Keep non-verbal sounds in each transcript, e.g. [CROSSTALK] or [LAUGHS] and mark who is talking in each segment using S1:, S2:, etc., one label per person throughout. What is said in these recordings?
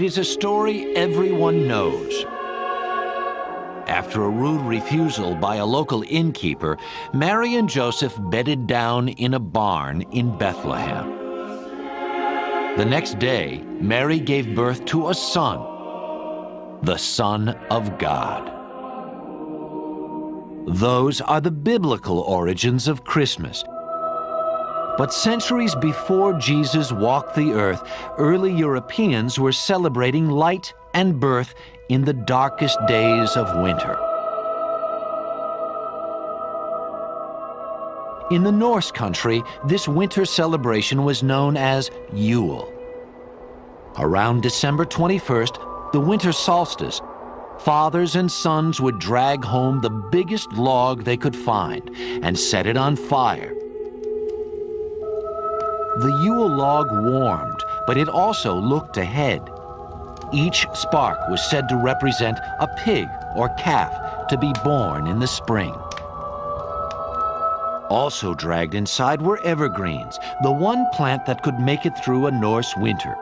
S1: It is a story everyone knows. After a rude refusal by a local innkeeper, Mary and Joseph bedded down in a barn in Bethlehem. The next day, Mary gave birth to a son, the Son of God. Those are the biblical origins of Christmas. But centuries before Jesus walked the earth, early Europeans were celebrating light and birth in the darkest days of winter. In the Norse country, this winter celebration was known as Yule. Around December 21st, the winter solstice, fathers and sons would drag home the biggest log they could find and set it on fire. The Yule log warmed, but it also looked ahead. Each spark was said to represent a pig or calf to be born in the spring. Also dragged inside were evergreens, the one plant that could make it through a Norse winter.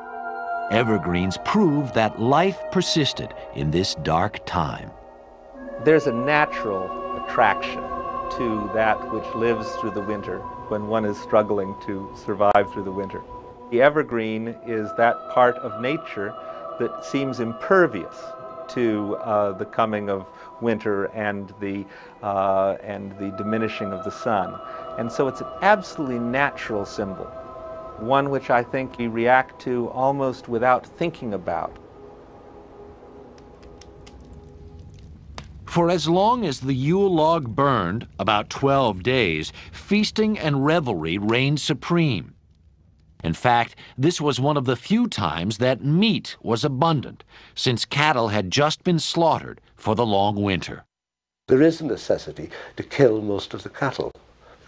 S1: Evergreens proved that life persisted in this dark time.
S2: There's a natural attraction to that which lives through the winter when one is struggling to survive through the winter. The evergreen is that part of nature that seems impervious to uh, the coming of winter and the, uh, and the diminishing of the sun. And so it's an absolutely natural symbol, one which I think we react to almost without thinking about.
S1: For as long as the Yule log burned, about 12 days, feasting and revelry reigned supreme. In fact, this was one of the few times that meat was abundant, since cattle had just been slaughtered for the long winter.
S3: There is a necessity to kill most of the cattle,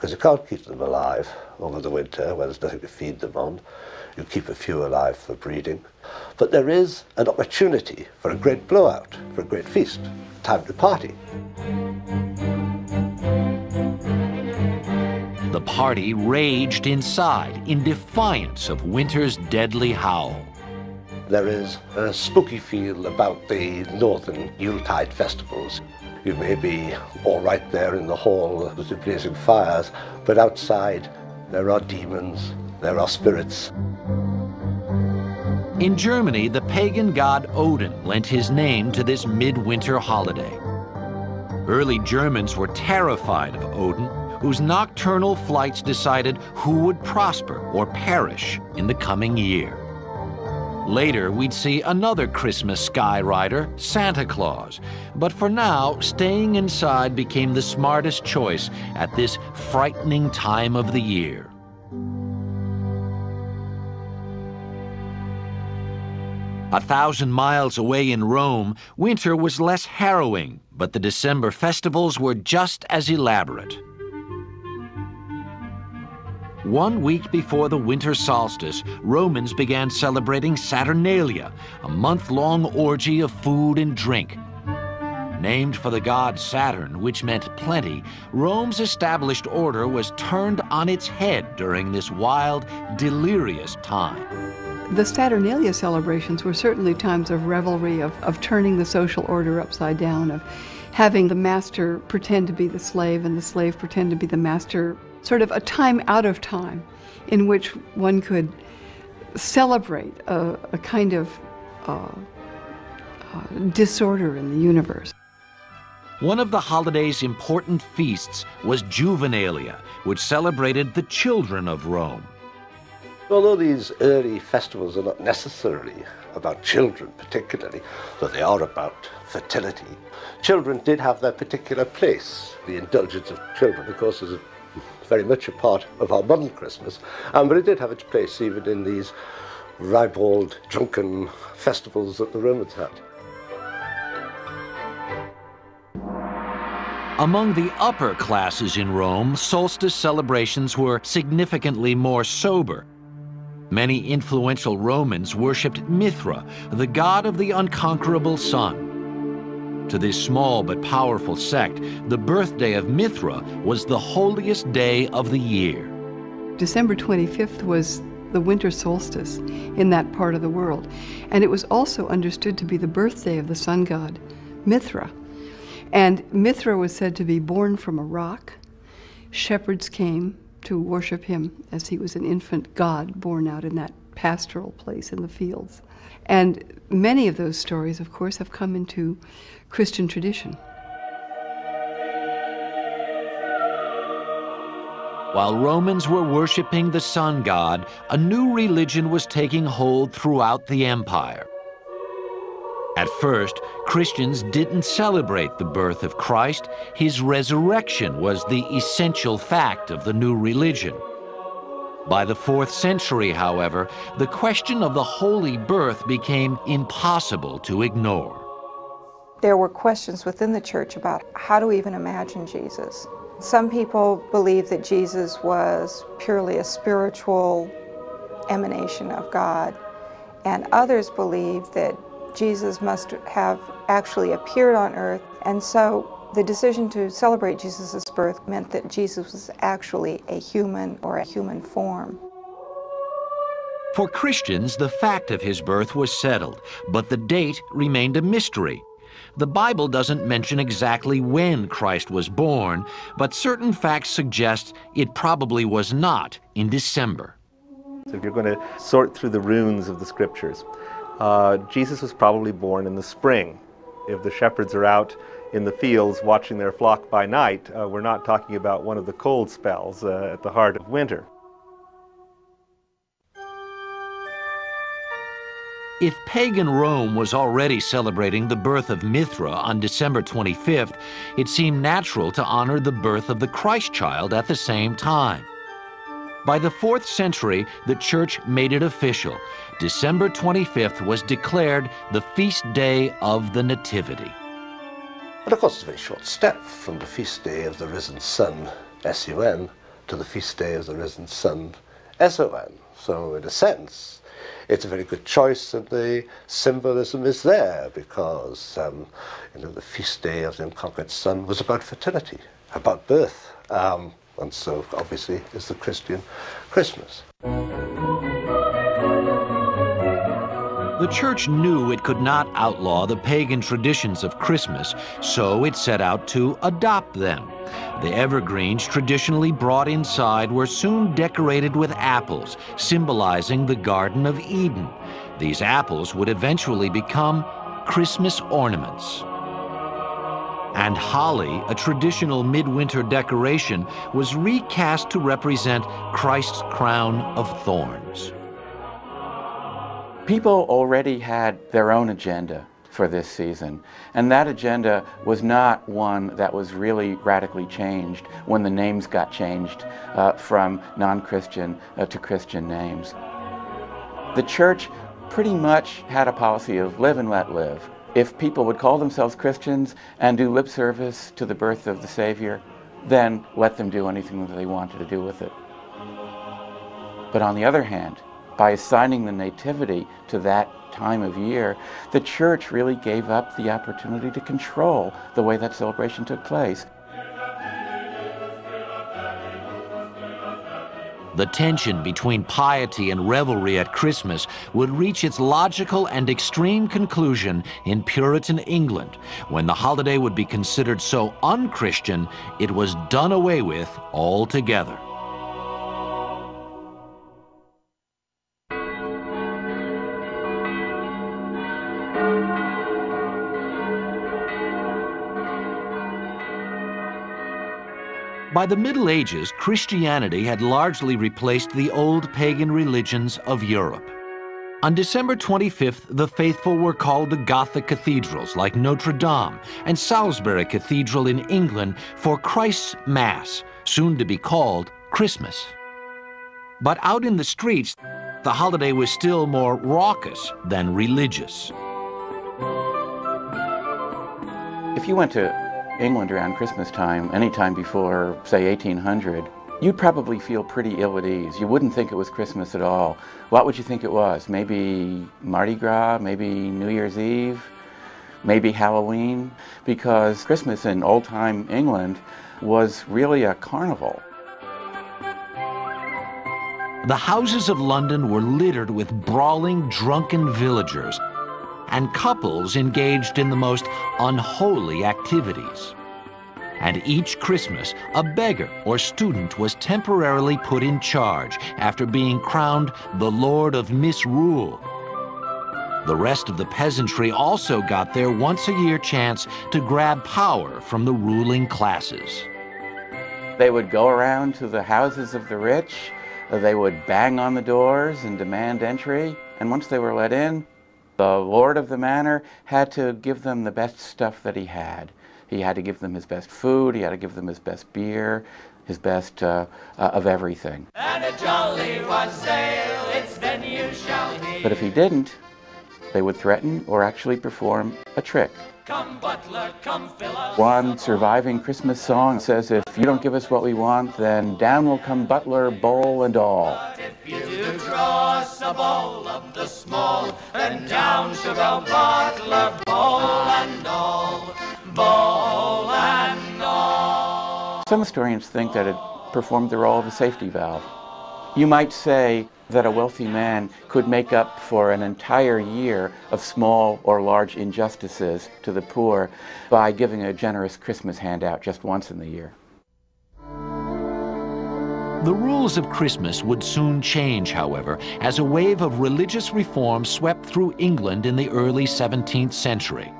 S3: because you can't keep them alive over the winter when there's nothing to feed them on. You keep a few alive for breeding. But there is an opportunity for a great blowout, for a great feast, time to party.
S1: The party raged inside in defiance of winter's deadly howl.
S3: There is a spooky feel about the northern Yuletide festivals. You may be all right there in the hall with the blazing fires, but outside there are demons, there are spirits.
S1: In Germany, the pagan god Odin lent his name to this midwinter holiday. Early Germans were terrified of Odin, whose nocturnal flights decided who would prosper or perish in the coming year. Later, we'd see another Christmas sky rider, Santa Claus. But for now, staying inside became the smartest choice at this frightening time of the year. A thousand miles away in Rome, winter was less harrowing, but the December festivals were just as elaborate. One week before the winter solstice, Romans began celebrating Saturnalia, a month long orgy of food and drink. Named for the god Saturn, which meant plenty, Rome's established order was turned on its head during this wild, delirious time.
S4: The Saturnalia celebrations were certainly times of revelry, of, of turning the social order upside down, of having the master pretend to be the slave and the slave pretend to be the master, sort of a time out of time in which one could celebrate a, a kind of uh, uh, disorder in the universe.
S1: One of the holiday's important feasts was Juvenalia, which celebrated the children of Rome.
S3: Although these early festivals are not necessarily about children particularly, but they are about fertility, children did have their particular place. The indulgence of children, of course, is very much a part of our modern Christmas, um, but it did have its place even in these ribald, drunken festivals that the Romans had.
S1: Among the upper classes in Rome, solstice celebrations were significantly more sober. Many influential Romans worshipped Mithra, the god of the unconquerable sun. To this small but powerful sect, the birthday of Mithra was the holiest day of the year.
S4: December 25th was the winter solstice in that part of the world. And it was also understood to be the birthday of the sun god, Mithra. And Mithra was said to be born from a rock. Shepherds came to worship him as he was an infant god born out in that pastoral place in the fields. And many of those stories, of course, have come into Christian tradition.
S1: While Romans were worshiping the sun god, a new religion was taking hold throughout the empire. At first, Christians didn't celebrate the birth of Christ. His resurrection was the essential fact of the new religion. By the fourth century, however, the question of the holy birth became impossible to ignore.
S5: There were questions within the church about how to even imagine Jesus. Some people believe that Jesus was purely a spiritual emanation of God, and others believe that Jesus must have actually appeared on earth. And so the decision to celebrate Jesus' birth meant that Jesus was actually a human or a human form.
S1: For Christians, the fact of his birth was settled, but the date remained a mystery. The Bible doesn't mention exactly when Christ was born, but certain facts suggest it probably was not in December.
S2: So if you're going to sort through the runes of the scriptures, uh, Jesus was probably born in the spring. If the shepherds are out in the fields watching their flock by night, uh, we're not talking about one of the cold spells uh, at the heart of winter.
S1: If pagan Rome was already celebrating the birth of Mithra on December 25th, it seemed natural to honor the birth of the Christ child at the same time. By the 4th century, the church made it official. December 25th was declared the feast day of the Nativity.
S3: But of course, it's a very short step from the feast day of the risen sun, S-U-N, to the feast day of the risen sun, S-O-N. So, in a sense, it's a very good choice, and the symbolism is there because um, you know the feast day of the unconquered sun was about fertility, about birth, um, and so obviously is the Christian Christmas.
S1: The church knew it could not outlaw the pagan traditions of Christmas, so it set out to adopt them. The evergreens traditionally brought inside were soon decorated with apples, symbolizing the Garden of Eden. These apples would eventually become Christmas ornaments. And holly, a traditional midwinter decoration, was recast to represent Christ's crown of thorns.
S6: People already had their own agenda for this season. And that agenda was not one that was really radically changed when the names got changed uh, from non-Christian uh, to Christian names. The church pretty much had a policy of live and let live. If people would call themselves Christians and do lip service to the birth of the Savior, then let them do anything that they wanted to do with it. But on the other hand, by assigning the nativity to that time of year, the church really gave up the opportunity to control the way that celebration took place.
S1: The tension between piety and revelry at Christmas would reach its logical and extreme conclusion in Puritan England, when the holiday would be considered so unchristian it was done away with altogether. By the Middle Ages, Christianity had largely replaced the old pagan religions of Europe. On December 25th, the faithful were called to Gothic cathedrals like Notre Dame and Salisbury Cathedral in England for Christ's Mass, soon to be called Christmas. But out in the streets, the holiday was still more raucous than religious.
S6: If you went to England around Christmas time, anytime before, say, 1800, you'd probably feel pretty ill at ease. You wouldn't think it was Christmas at all. What would you think it was? Maybe Mardi Gras, maybe New Year's Eve, maybe Halloween? Because Christmas in old time England was really a carnival.
S1: the houses of London were littered with brawling, drunken villagers and couples engaged in the most unholy activities. And each Christmas, a beggar or student was temporarily put in charge after being crowned the Lord of Misrule. The rest of the peasantry also got their once a year chance to grab power from the ruling classes.
S6: They would go around to the houses of the rich, they would bang on the doors and demand entry, and once they were let in, the lord of the manor had to give them the best stuff that he had. He had to give them his best food, he had to give them his best beer, his best uh, uh, of everything. But if he didn't, they would threaten or actually perform a trick. Come, butler, come One surviving Christmas song says, if you don't give us what we want, then down will come butler, bowl, and all. But if you do draw us a bowl of the small, then down shall go butler, bowl, and all, bowl, and all. Some historians think that it performed the role of a safety valve. You might say that a wealthy man could make up for an entire year of small or large injustices to the poor by giving a generous Christmas handout just once in the year.
S1: The rules of Christmas would soon change, however, as a wave of religious reform swept through England in the early 17th century.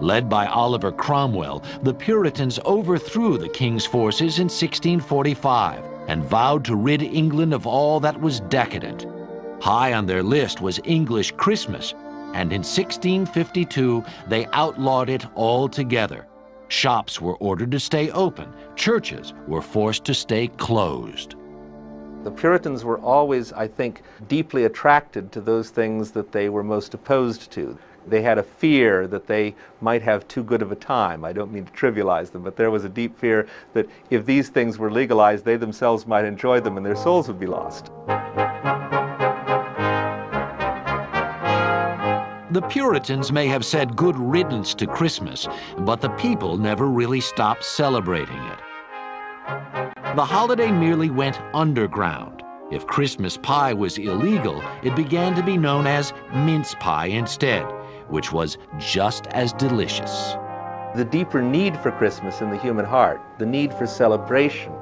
S1: Led by Oliver Cromwell, the Puritans overthrew the king's forces in 1645 and vowed to rid England of all that was decadent. High on their list was English Christmas, and in 1652 they outlawed it altogether. Shops were ordered to stay open, churches were forced to stay closed.
S2: The Puritans were always, I think, deeply attracted to those things that they were most opposed to. They had a fear that they might have too good of a time. I don't mean to trivialize them, but there was a deep fear that if these things were legalized, they themselves might enjoy them and their souls would be lost.
S1: The Puritans may have said good riddance to Christmas, but the people never really stopped celebrating it. The holiday merely went underground. If Christmas pie was illegal, it began to be known as mince pie instead which was just as delicious.
S2: The deeper need for Christmas in the human heart, the need for celebration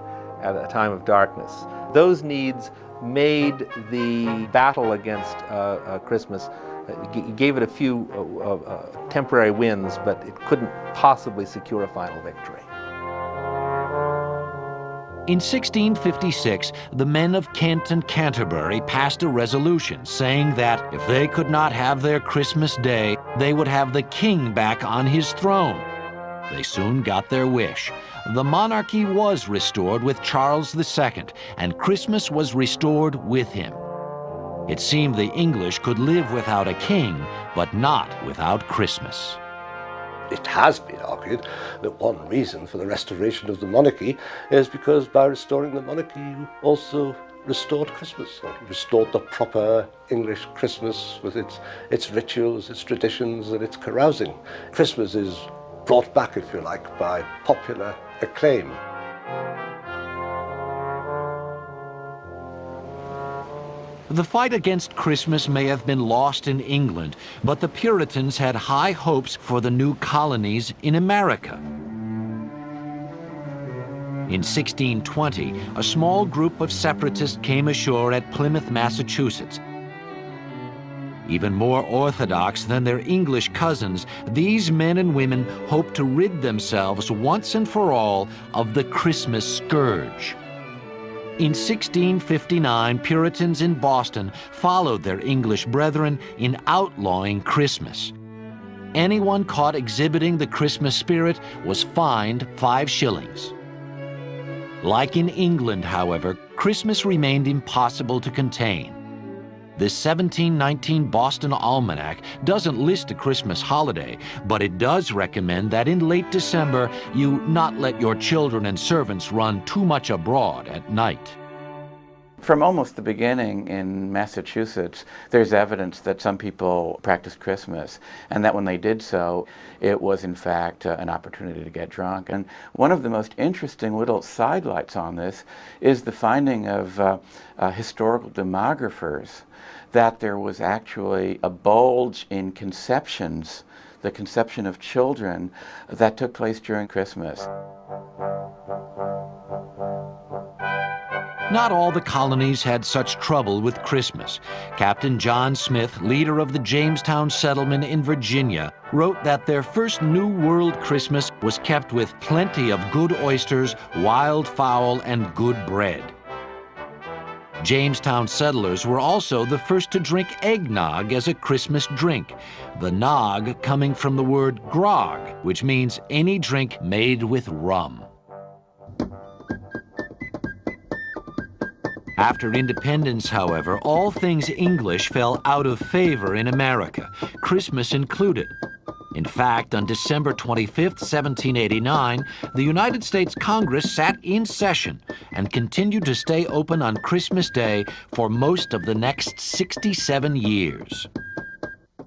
S2: at a time of darkness, those needs made the battle against uh, uh, Christmas, uh, gave it a few uh, uh, temporary wins, but it couldn't possibly secure a final victory.
S1: In 1656, the men of Kent and Canterbury passed a resolution saying that if they could not have their Christmas day, they would have the king back on his throne. They soon got their wish. The monarchy was restored with Charles II, and Christmas was restored with him. It seemed the English could live without a king, but not without Christmas.
S3: It has been argued that one reason for the restoration of the monarchy is because by restoring the monarchy, you also restored Christmas, or restored the proper English Christmas with its, its rituals, its traditions, and its carousing. Christmas is brought back, if you like, by popular acclaim.
S1: The fight against Christmas may have been lost in England, but the Puritans had high hopes for the new colonies in America. In 1620, a small group of separatists came ashore at Plymouth, Massachusetts. Even more orthodox than their English cousins, these men and women hoped to rid themselves once and for all of the Christmas scourge. In 1659, Puritans in Boston followed their English brethren in outlawing Christmas. Anyone caught exhibiting the Christmas spirit was fined five shillings. Like in England, however, Christmas remained impossible to contain. The 1719 Boston Almanac doesn't list a Christmas holiday, but it does recommend that in late December you not let your children and servants run too much abroad at night.
S6: From almost the beginning in Massachusetts, there's evidence that some people practiced Christmas, and that when they did so, it was in fact uh, an opportunity to get drunk. And one of the most interesting little sidelights on this is the finding of uh, uh, historical demographers that there was actually a bulge in conceptions, the conception of children, that took place during Christmas.
S1: Not all the colonies had such trouble with Christmas. Captain John Smith, leader of the Jamestown settlement in Virginia, wrote that their first New World Christmas was kept with plenty of good oysters, wild fowl, and good bread. Jamestown settlers were also the first to drink eggnog as a Christmas drink, the nog coming from the word grog, which means any drink made with rum. After independence, however, all things English fell out of favor in America, Christmas included. In fact, on December 25, 1789, the United States Congress sat in session and continued to stay open on Christmas Day for most of the next 67 years.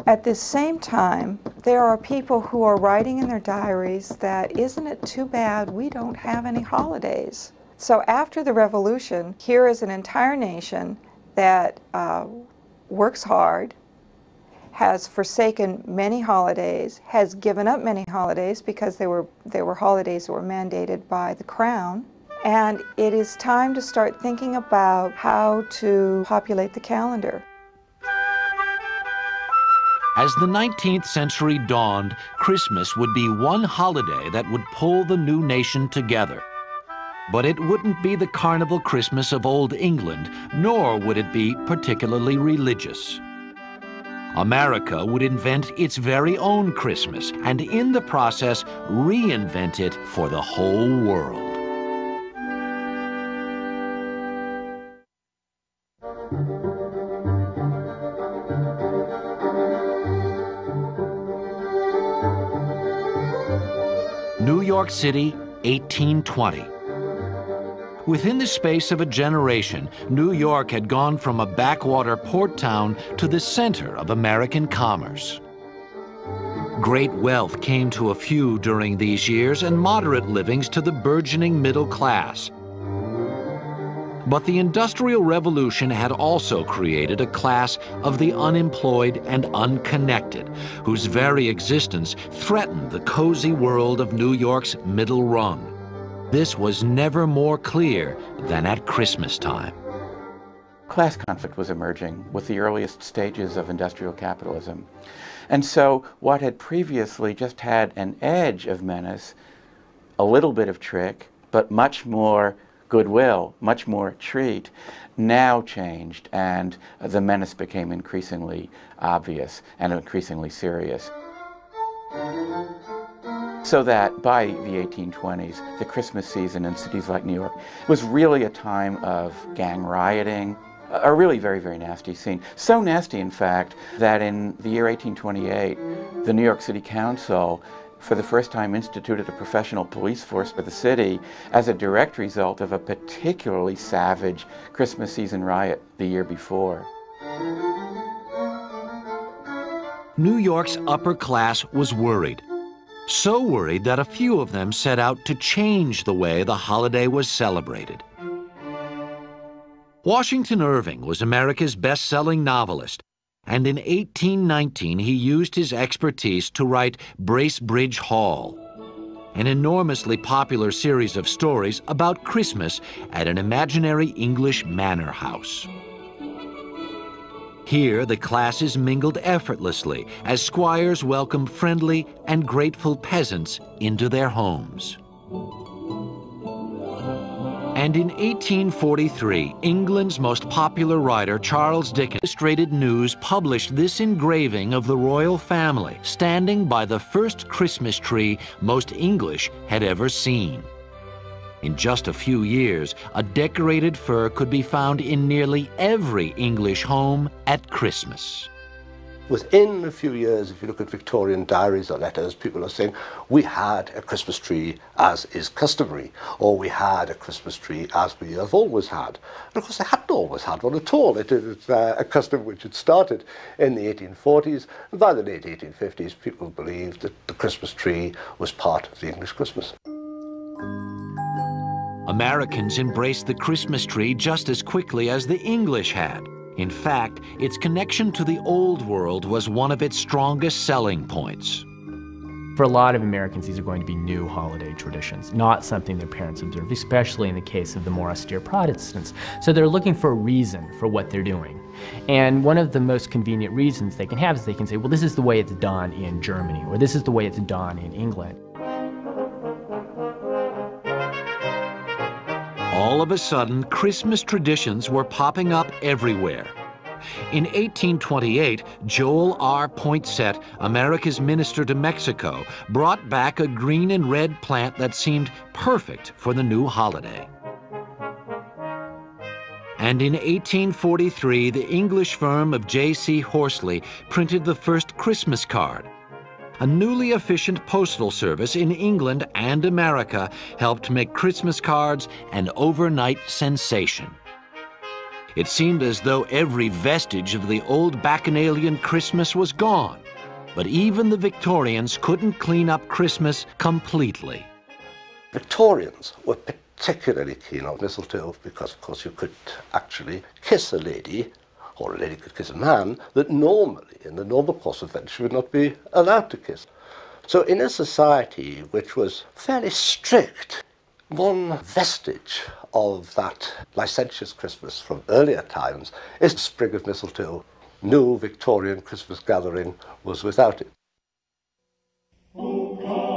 S5: At this same time, there are people who are writing in their diaries that isn't it too bad we don't have any holidays? So after the revolution, here is an entire nation that uh, works hard, has forsaken many holidays, has given up many holidays because they were, they were holidays that were mandated by the crown. And it is time to start thinking about how to populate the calendar.
S1: As the 19th century dawned, Christmas would be one holiday that would pull the new nation together. But it wouldn't be the carnival Christmas of Old England, nor would it be particularly religious. America would invent its very own Christmas and in the process reinvent it for the whole world. New York City, 1820. Within the space of a generation, New York had gone from a backwater port town to the center of American commerce. Great wealth came to a few during these years and moderate livings to the burgeoning middle class. But the Industrial Revolution had also created a class of the unemployed and unconnected, whose very existence threatened the cozy world of New York's middle rung. This was never more clear than at Christmas time.
S6: Class conflict was emerging with the earliest stages of industrial capitalism. And so what had previously just had an edge of menace, a little bit of trick, but much more goodwill, much more treat, now changed and the menace became increasingly obvious and increasingly serious. So that by the 1820s, the Christmas season in cities like New York was really a time of gang rioting, a really very, very nasty scene. So nasty, in fact, that in the year 1828, the New York City Council for the first time instituted a professional police force for the city as a direct result of a particularly savage Christmas season riot the year before.
S1: New York's upper class was worried so worried that a few of them set out to change the way the holiday was celebrated. Washington Irving was America's best selling novelist, and in 1819 he used his expertise to write Bracebridge Hall, an enormously popular series of stories about Christmas at an imaginary English manor house. Here, the classes mingled effortlessly as squires welcomed friendly and grateful peasants into their homes. And in 1843, England's most popular writer, Charles Dickens, Illustrated News published this engraving of the royal family standing by the first Christmas tree most English had ever seen. In just a few years, a decorated fir could be found in nearly every English home at Christmas.
S3: Within a few years, if you look at Victorian diaries or letters, people are saying, we had a Christmas tree as is customary, or we had a Christmas tree as we have always had. And of course, they hadn't always had one at all. It is uh, a custom which had started in the 1840s, and by the late 1850s, people believed that the Christmas tree was part of the English Christmas.
S1: Americans embraced the Christmas tree just as quickly as the English had. In fact, its connection to the Old World was one of its strongest selling points.
S7: For a lot of Americans, these are going to be new holiday traditions, not something their parents observed, especially in the case of the more austere Protestants. So they're looking for a reason for what they're doing. And one of the most convenient reasons they can have is they can say, well, this is the way it's done in Germany, or this is the way it's done in England.
S1: All of a sudden, Christmas traditions were popping up everywhere. In 1828, Joel R. Poinsett, America's minister to Mexico, brought back a green and red plant that seemed perfect for the new holiday. And in 1843, the English firm of J.C. Horsley printed the first Christmas card. A newly efficient postal service in England and America helped make Christmas cards an overnight sensation. It seemed as though every vestige of the old bacchanalian Christmas was gone, but even the Victorians couldn't clean up Christmas completely.
S3: Victorians were particularly keen on mistletoe because, of course, you could actually kiss a lady or a lady could kiss a man that normally, in the normal course of events, she would not be allowed to kiss. So in a society which was fairly strict, one vestige of that licentious Christmas from earlier times is the sprig of mistletoe. No Victorian Christmas gathering was without it.
S1: Oh,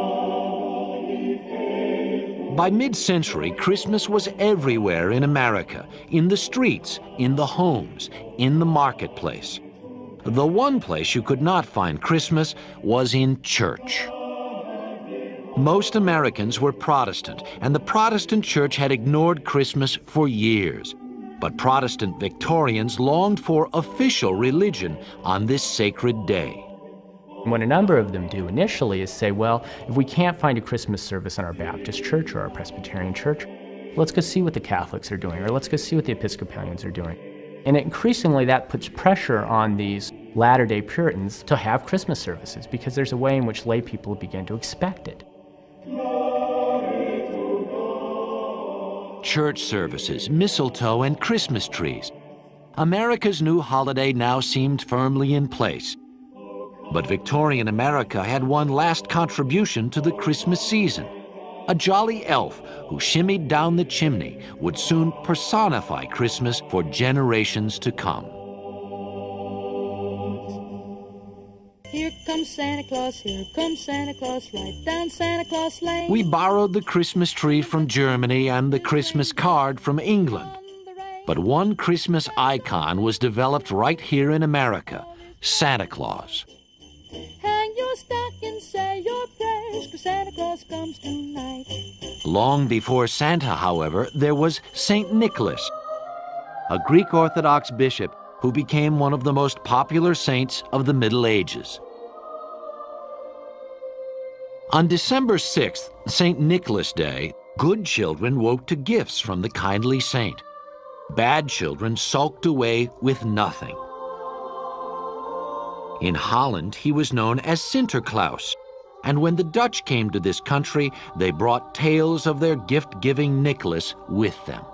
S1: By mid century, Christmas was everywhere in America in the streets, in the homes, in the marketplace. The one place you could not find Christmas was in church. Most Americans were Protestant, and the Protestant church had ignored Christmas for years. But Protestant Victorians longed for official religion on this sacred day.
S7: What a number of them do initially is say, well, if we can't find a Christmas service in our Baptist church or our Presbyterian church, let's go see what the Catholics are doing, or let's go see what the Episcopalians are doing. And increasingly, that puts pressure on these Latter day Puritans to have Christmas services because there's a way in which lay people begin to expect it.
S1: Church services, mistletoe, and Christmas trees. America's new holiday now seemed firmly in place. But Victorian America had one last contribution to the Christmas season. A jolly elf who shimmied down the chimney would soon personify Christmas for generations to come.
S8: Here comes Santa Claus, here comes Santa Claus, right down Santa Claus Lane.
S1: We borrowed the Christmas tree from Germany and the Christmas card from England. But one Christmas icon was developed right here in America Santa Claus.
S8: Hang your stocking, say your prayers, cause Santa Claus comes tonight.
S1: Long before Santa, however, there was St. Nicholas, a Greek Orthodox bishop who became one of the most popular saints of the Middle Ages. On December 6th, St. Nicholas Day, good children woke to gifts from the kindly saint. Bad children sulked away with nothing. In Holland, he was known as Sinterklaas. And when the Dutch came to this country, they brought tales of their gift giving Nicholas with them.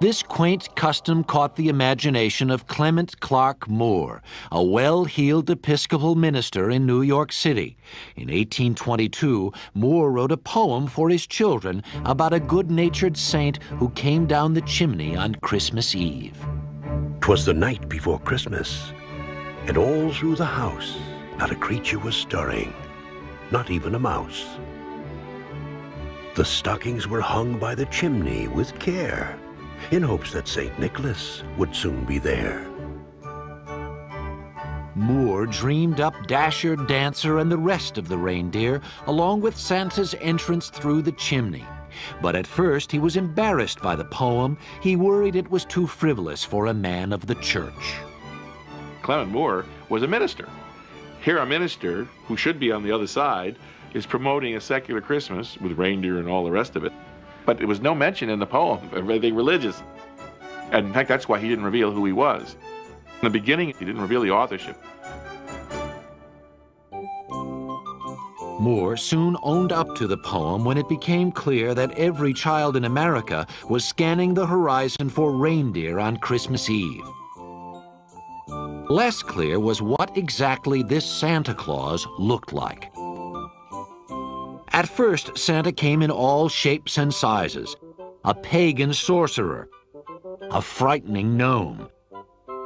S1: This quaint custom caught the imagination of Clement Clarke Moore, a well heeled Episcopal minister in New York City. In 1822, Moore wrote a poem for his children about a good natured saint who came down the chimney on Christmas Eve.
S9: 'Twas the night before Christmas, and all through the house not a creature was stirring, not even a mouse. The stockings were hung by the chimney with care, in hopes that St. Nicholas would soon be there.
S1: Moore dreamed up Dasher, Dancer, and the rest of the reindeer, along with Santa's entrance through the chimney. But at first he was embarrassed by the poem. He worried it was too frivolous for a man of the church.
S10: Clement Moore was a minister. Here, a minister who should be on the other side is promoting a secular Christmas with reindeer and all the rest of it. But there was no mention in the poem of anything religious. And in fact, that's why he didn't reveal who he was. In the beginning, he didn't reveal the authorship.
S1: Moore soon owned up to the poem when it became clear that every child in America was scanning the horizon for reindeer on Christmas Eve. Less clear was what exactly this Santa Claus looked like. At first, Santa came in all shapes and sizes a pagan sorcerer, a frightening gnome,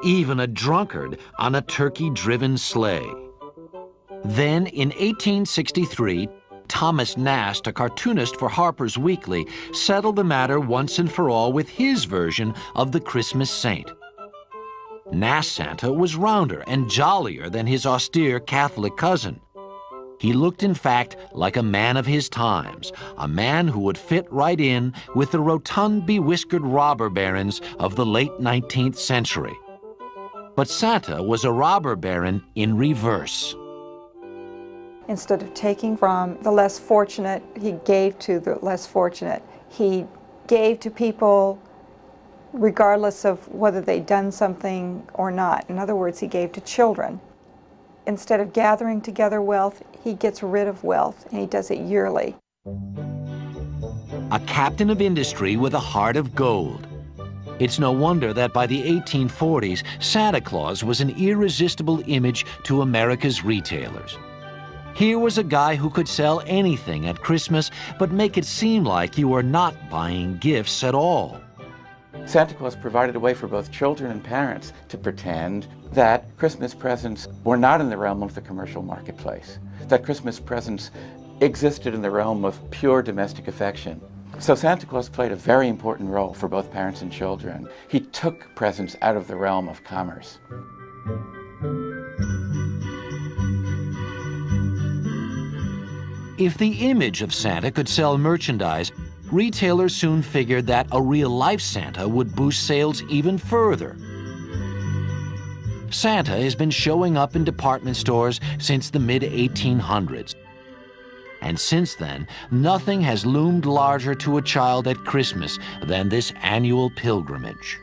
S1: even a drunkard on a turkey driven sleigh. Then, in 1863, Thomas Nast, a cartoonist for Harper's Weekly, settled the matter once and for all with his version of the Christmas saint. Nast Santa was rounder and jollier than his austere Catholic cousin. He looked, in fact, like a man of his times, a man who would fit right in with the rotund, bewhiskered robber barons of the late 19th century. But Santa was a robber baron in reverse.
S5: Instead of taking from the less fortunate, he gave to the less fortunate. He gave to people regardless of whether they'd done something or not. In other words, he gave to children. Instead of gathering together wealth, he gets rid of wealth, and he does it yearly.
S1: A captain of industry with a heart of gold. It's no wonder that by the 1840s, Santa Claus was an irresistible image to America's retailers. Here was a guy who could sell anything at Christmas, but make it seem like you were not buying gifts at all.
S6: Santa Claus provided a way for both children and parents to pretend that Christmas presents were not in the realm of the commercial marketplace, that Christmas presents existed in the realm of pure domestic affection. So Santa Claus played a very important role for both parents and children. He took presents out of the realm of commerce.
S1: If the image of Santa could sell merchandise, retailers soon figured that a real life Santa would boost sales even further. Santa has been showing up in department stores since the mid 1800s. And since then, nothing has loomed larger to a child at Christmas than this annual pilgrimage.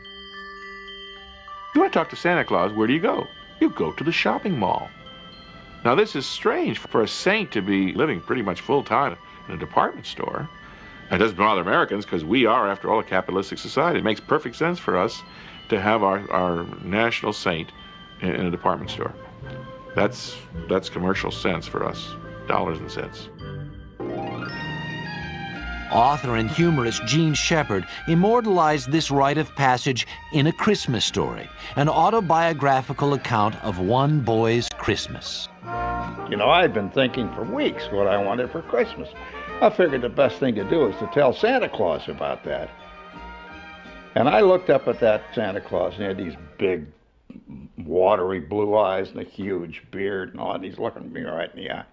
S10: You want to talk to Santa Claus, where do you go? You go to the shopping mall. Now, this is strange for a saint to be living pretty much full time in a department store. It doesn't bother Americans because we are, after all, a capitalistic society. It makes perfect sense for us to have our, our national saint in, in a department store. That's, that's commercial sense for us, dollars and cents.
S1: Author and humorist Jean Shepherd immortalized this rite of passage in A Christmas Story, an autobiographical account of one boy's Christmas.
S11: You know, I'd been thinking for weeks what I wanted for Christmas. I figured the best thing to do is to tell Santa Claus about that. And I looked up at that Santa Claus, and he had these big, watery blue eyes and a huge beard and all, and he's looking me right in the eye.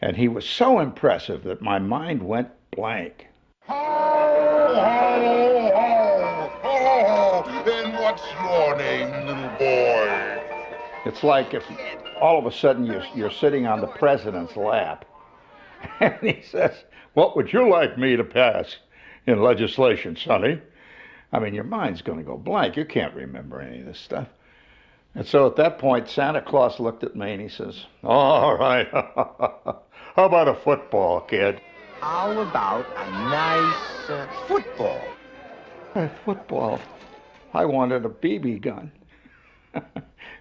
S11: And he was so impressive that my mind went blank.
S12: Ho, ho, ho, ho, and what's your name, little boy?
S11: It's like if all of a sudden you're, you're sitting on the president's lap [LAUGHS] and he says, What would you like me to pass in legislation, Sonny? I mean, your mind's going to go blank. You can't remember any of this stuff. And so at that point, Santa Claus looked at me and he says, All right, [LAUGHS] how about a football, kid?
S12: How about a nice uh, football? [LAUGHS]
S11: A football? I wanted a BB gun.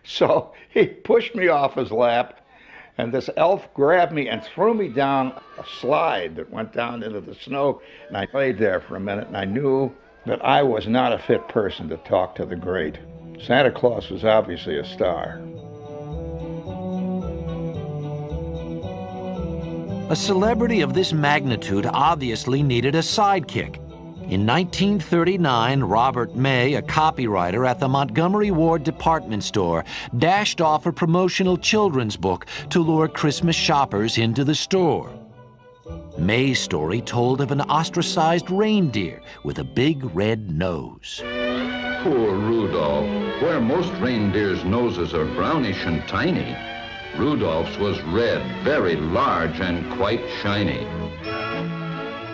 S11: so he pushed me off his lap and this elf grabbed me and threw me down a slide that went down into the snow. And I laid there for a minute and I knew that I was not a fit person to talk to the great. Santa Claus was obviously a star.
S1: A celebrity of this magnitude obviously needed a sidekick. In 1939, Robert May, a copywriter at the Montgomery Ward department store, dashed off a promotional children's book to lure Christmas shoppers into the store. May's story told of an ostracized reindeer with a big red nose.
S13: Poor Rudolph. Where most reindeers' noses are brownish and tiny, Rudolph's was red, very large, and quite shiny.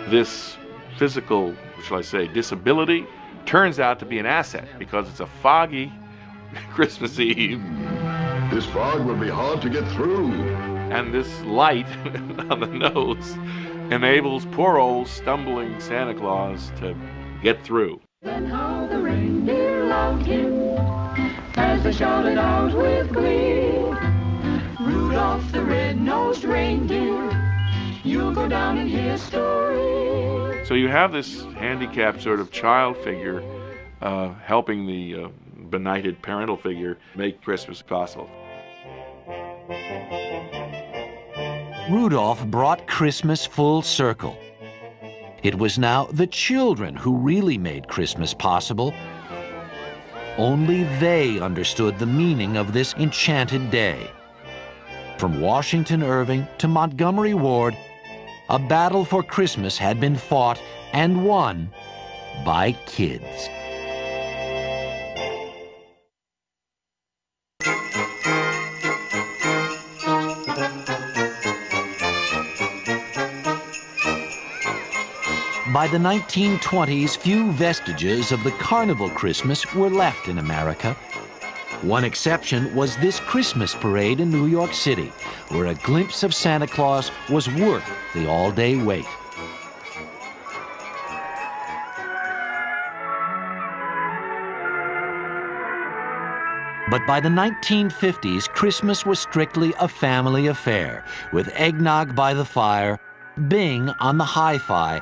S10: This physical, shall I say, disability turns out to be an asset because it's a foggy [LAUGHS] Christmas Eve.
S13: This fog will be hard to get through.
S10: And this light [LAUGHS] on the nose enables poor old stumbling Santa Claus to get through.
S14: And how the reindeer loved him as they shouted out with glee. Rudolph the red-nosed reindeer, you'll go down in history.
S10: So you have this handicapped sort of child figure uh, helping the uh, benighted parental figure make Christmas possible.
S1: Rudolph brought Christmas full circle. It was now the children who really made Christmas possible. Only they understood the meaning of this enchanted day. From Washington Irving to Montgomery Ward, a battle for Christmas had been fought and won by kids. By the 1920s, few vestiges of the carnival Christmas were left in America. One exception was this Christmas parade in New York City, where a glimpse of Santa Claus was worth the all-day wait. But by the 1950s, Christmas was strictly a family affair, with eggnog by the fire, Bing on the hi-fi,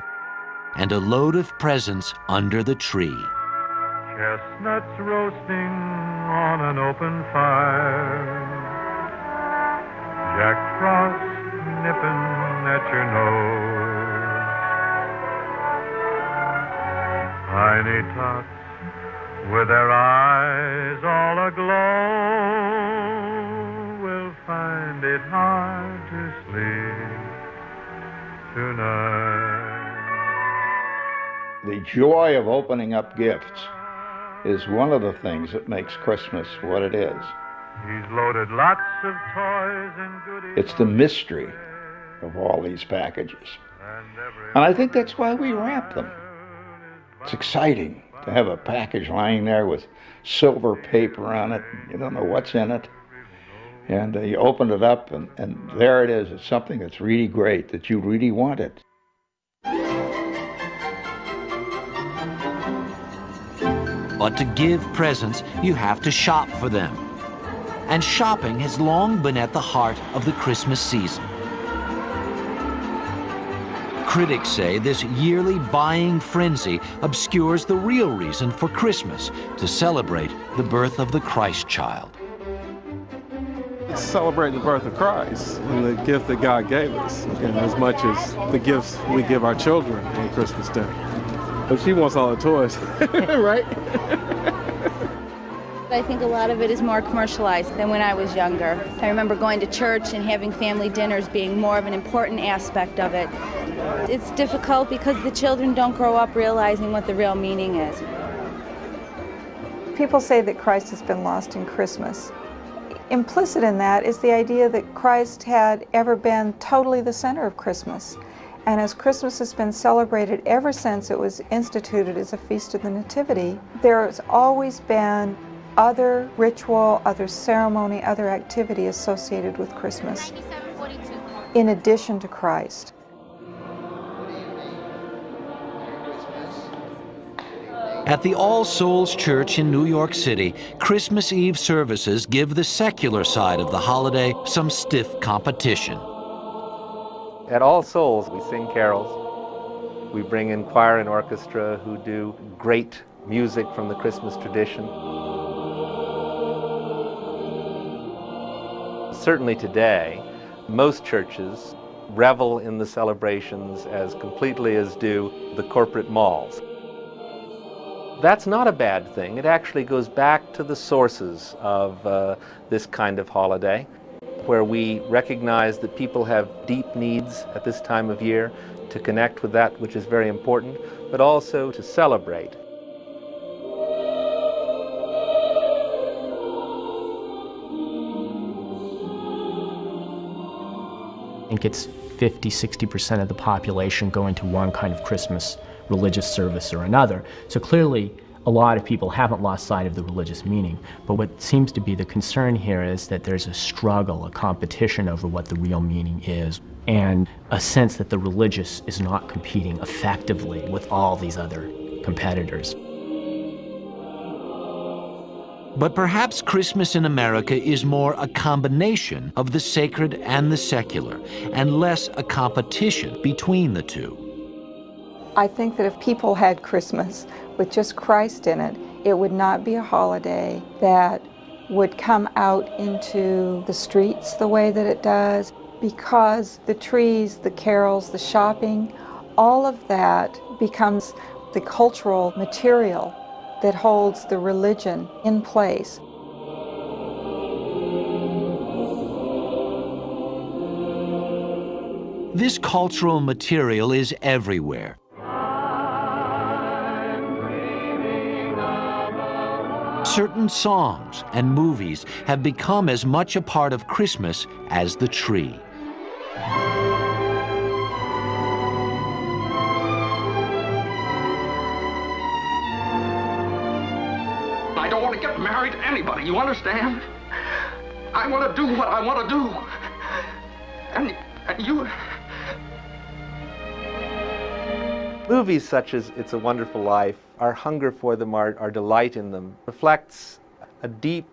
S1: and a load of presents under the tree.
S15: Chestnuts roasting on an open fire. Jack Frost nipping at your nose. Tiny tots with their eyes all aglow will find it hard to sleep tonight.
S11: The joy of opening up gifts is one of the things that makes Christmas what it is.
S15: He's loaded lots of toys and goodies.
S11: It's the mystery of all these packages. And I think that's why we wrap them. It's exciting to have a package lying there with silver paper on it. You don't know what's in it. And uh, you open it up, and, and there it is. It's something that's really great that you really wanted.
S1: But to give presents, you have to shop for them. And shopping has long been at the heart of the Christmas season. Critics say this yearly buying frenzy obscures the real reason for Christmas to celebrate the birth of the Christ child.
S16: It's celebrate the birth of Christ and the gift that God gave us, as much as the gifts we give our children on Christmas Day. But she wants all the toys, [LAUGHS] right?
S17: I think a lot of it is more commercialized than when I was younger. I remember going to church and having family dinners being more of an important aspect of it. It's difficult because the children don't grow up realizing what the real meaning is.
S5: People say that Christ has been lost in Christmas. Implicit in that is the idea that Christ had ever been totally the center of Christmas. And as Christmas has been celebrated ever since it was instituted as a feast of the Nativity, there's always been other ritual, other ceremony, other activity associated with Christmas in addition to Christ.
S1: At the All Souls Church in New York City, Christmas Eve services give the secular side of the holiday some stiff competition.
S2: At All Souls, we sing carols. We bring in choir and orchestra who do great music from the Christmas tradition. Certainly today, most churches revel in the celebrations as completely as do the corporate malls. That's not a bad thing. It actually goes back to the sources of uh, this kind of holiday, where we recognize that people have deep needs at this time of year to connect with that which is very important, but also to celebrate.
S7: I think it's 50, 60% of the population going to one kind of Christmas religious service or another. So clearly, a lot of people haven't lost sight of the religious meaning. But what seems to be the concern here is that there's a struggle, a competition over what the real meaning is, and a sense that the religious is not competing effectively with all these other competitors.
S1: But perhaps Christmas in America is more a combination of the sacred and the secular, and less a competition between the two.
S5: I think that if people had Christmas with just Christ in it, it would not be a holiday that would come out into the streets the way that it does because the trees, the carols, the shopping, all of that becomes the cultural material that holds the religion in place.
S1: This cultural material is everywhere. Certain songs and movies have become as much a part of Christmas as the tree.
S18: I don't want to get married to anybody, you understand? I want to do what I want to do. And, and you.
S2: Movies such as It's a Wonderful Life, our hunger for them, our, our delight in them, reflects a deep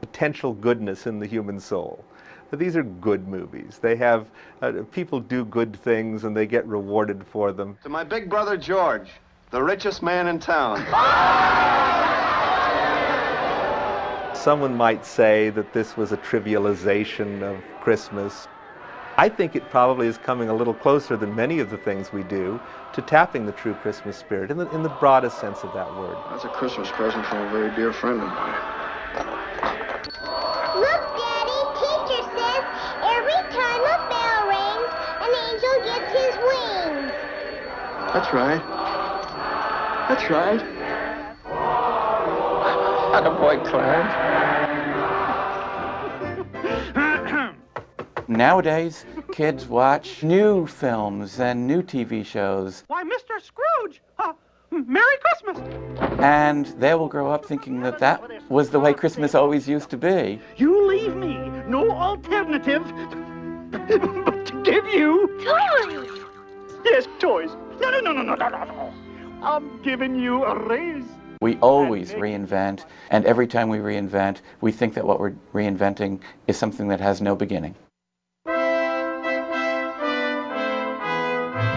S2: potential goodness in the human soul. But these are good movies. They have, uh, people do good things and they get rewarded for them.
S19: To my big brother George, the richest man in town.
S2: Someone might say that this was a trivialization of Christmas. I think it probably is coming a little closer than many of the things we do to tapping the true Christmas spirit in the, in the broadest sense of that word.
S19: That's a Christmas present from a very dear friend of mine.
S20: Look, Daddy, teacher says every time a bell rings, an angel gets his wings.
S19: That's right. That's right.
S6: Attaboy, Clarence. Nowadays, kids watch new films and new TV shows,
S21: Why, Mr. Scrooge! Uh, Merry Christmas!
S6: and they will grow up thinking that that was the way Christmas always used to be.
S21: You leave me no alternative but to give you
S20: toys.
S21: Yes, toys. No, no, no, no, no, no, no, no. I'm giving you a raise.
S6: We always reinvent, and every time we reinvent, we think that what we're reinventing is something that has no beginning.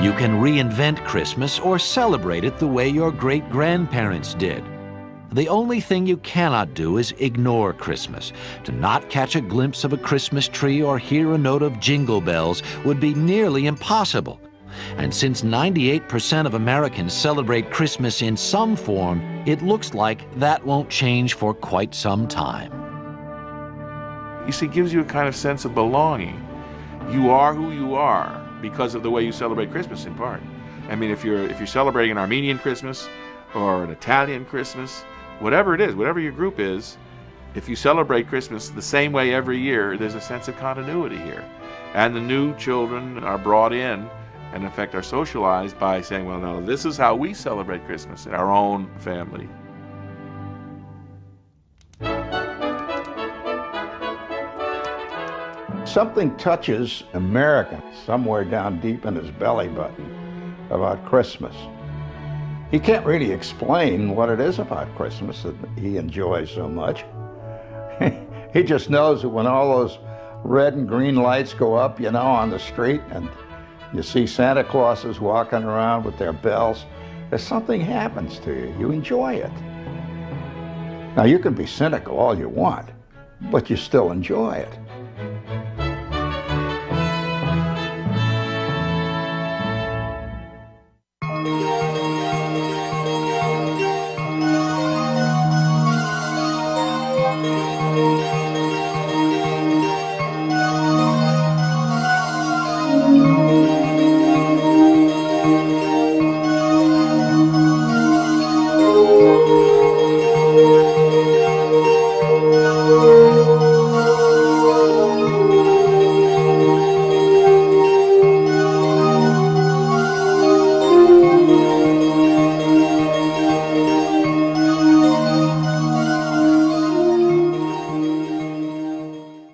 S1: You can reinvent Christmas or celebrate it the way your great grandparents did. The only thing you cannot do is ignore Christmas. To not catch a glimpse of a Christmas tree or hear a note of jingle bells would be nearly impossible. And since 98% of Americans celebrate Christmas in some form, it looks like that won't change for quite some time.
S10: You see, it gives you a kind of sense of belonging. You are who you are because of the way you celebrate Christmas, in part. I mean, if you're if you're celebrating an Armenian Christmas or an Italian Christmas, whatever it is, whatever your group is, if you celebrate Christmas the same way every year, there's a sense of continuity here. And the new children are brought in and in fact are socialized by saying, well, no, this is how we celebrate Christmas in our own family.
S11: Something touches America somewhere down deep in his belly button about Christmas. He can't really explain what it is about Christmas that he enjoys so much. [LAUGHS] he just knows that when all those red and green lights go up, you know, on the street, and you see Santa Clauses walking around with their bells, that something happens to you. You enjoy it. Now, you can be cynical all you want, but you still enjoy it.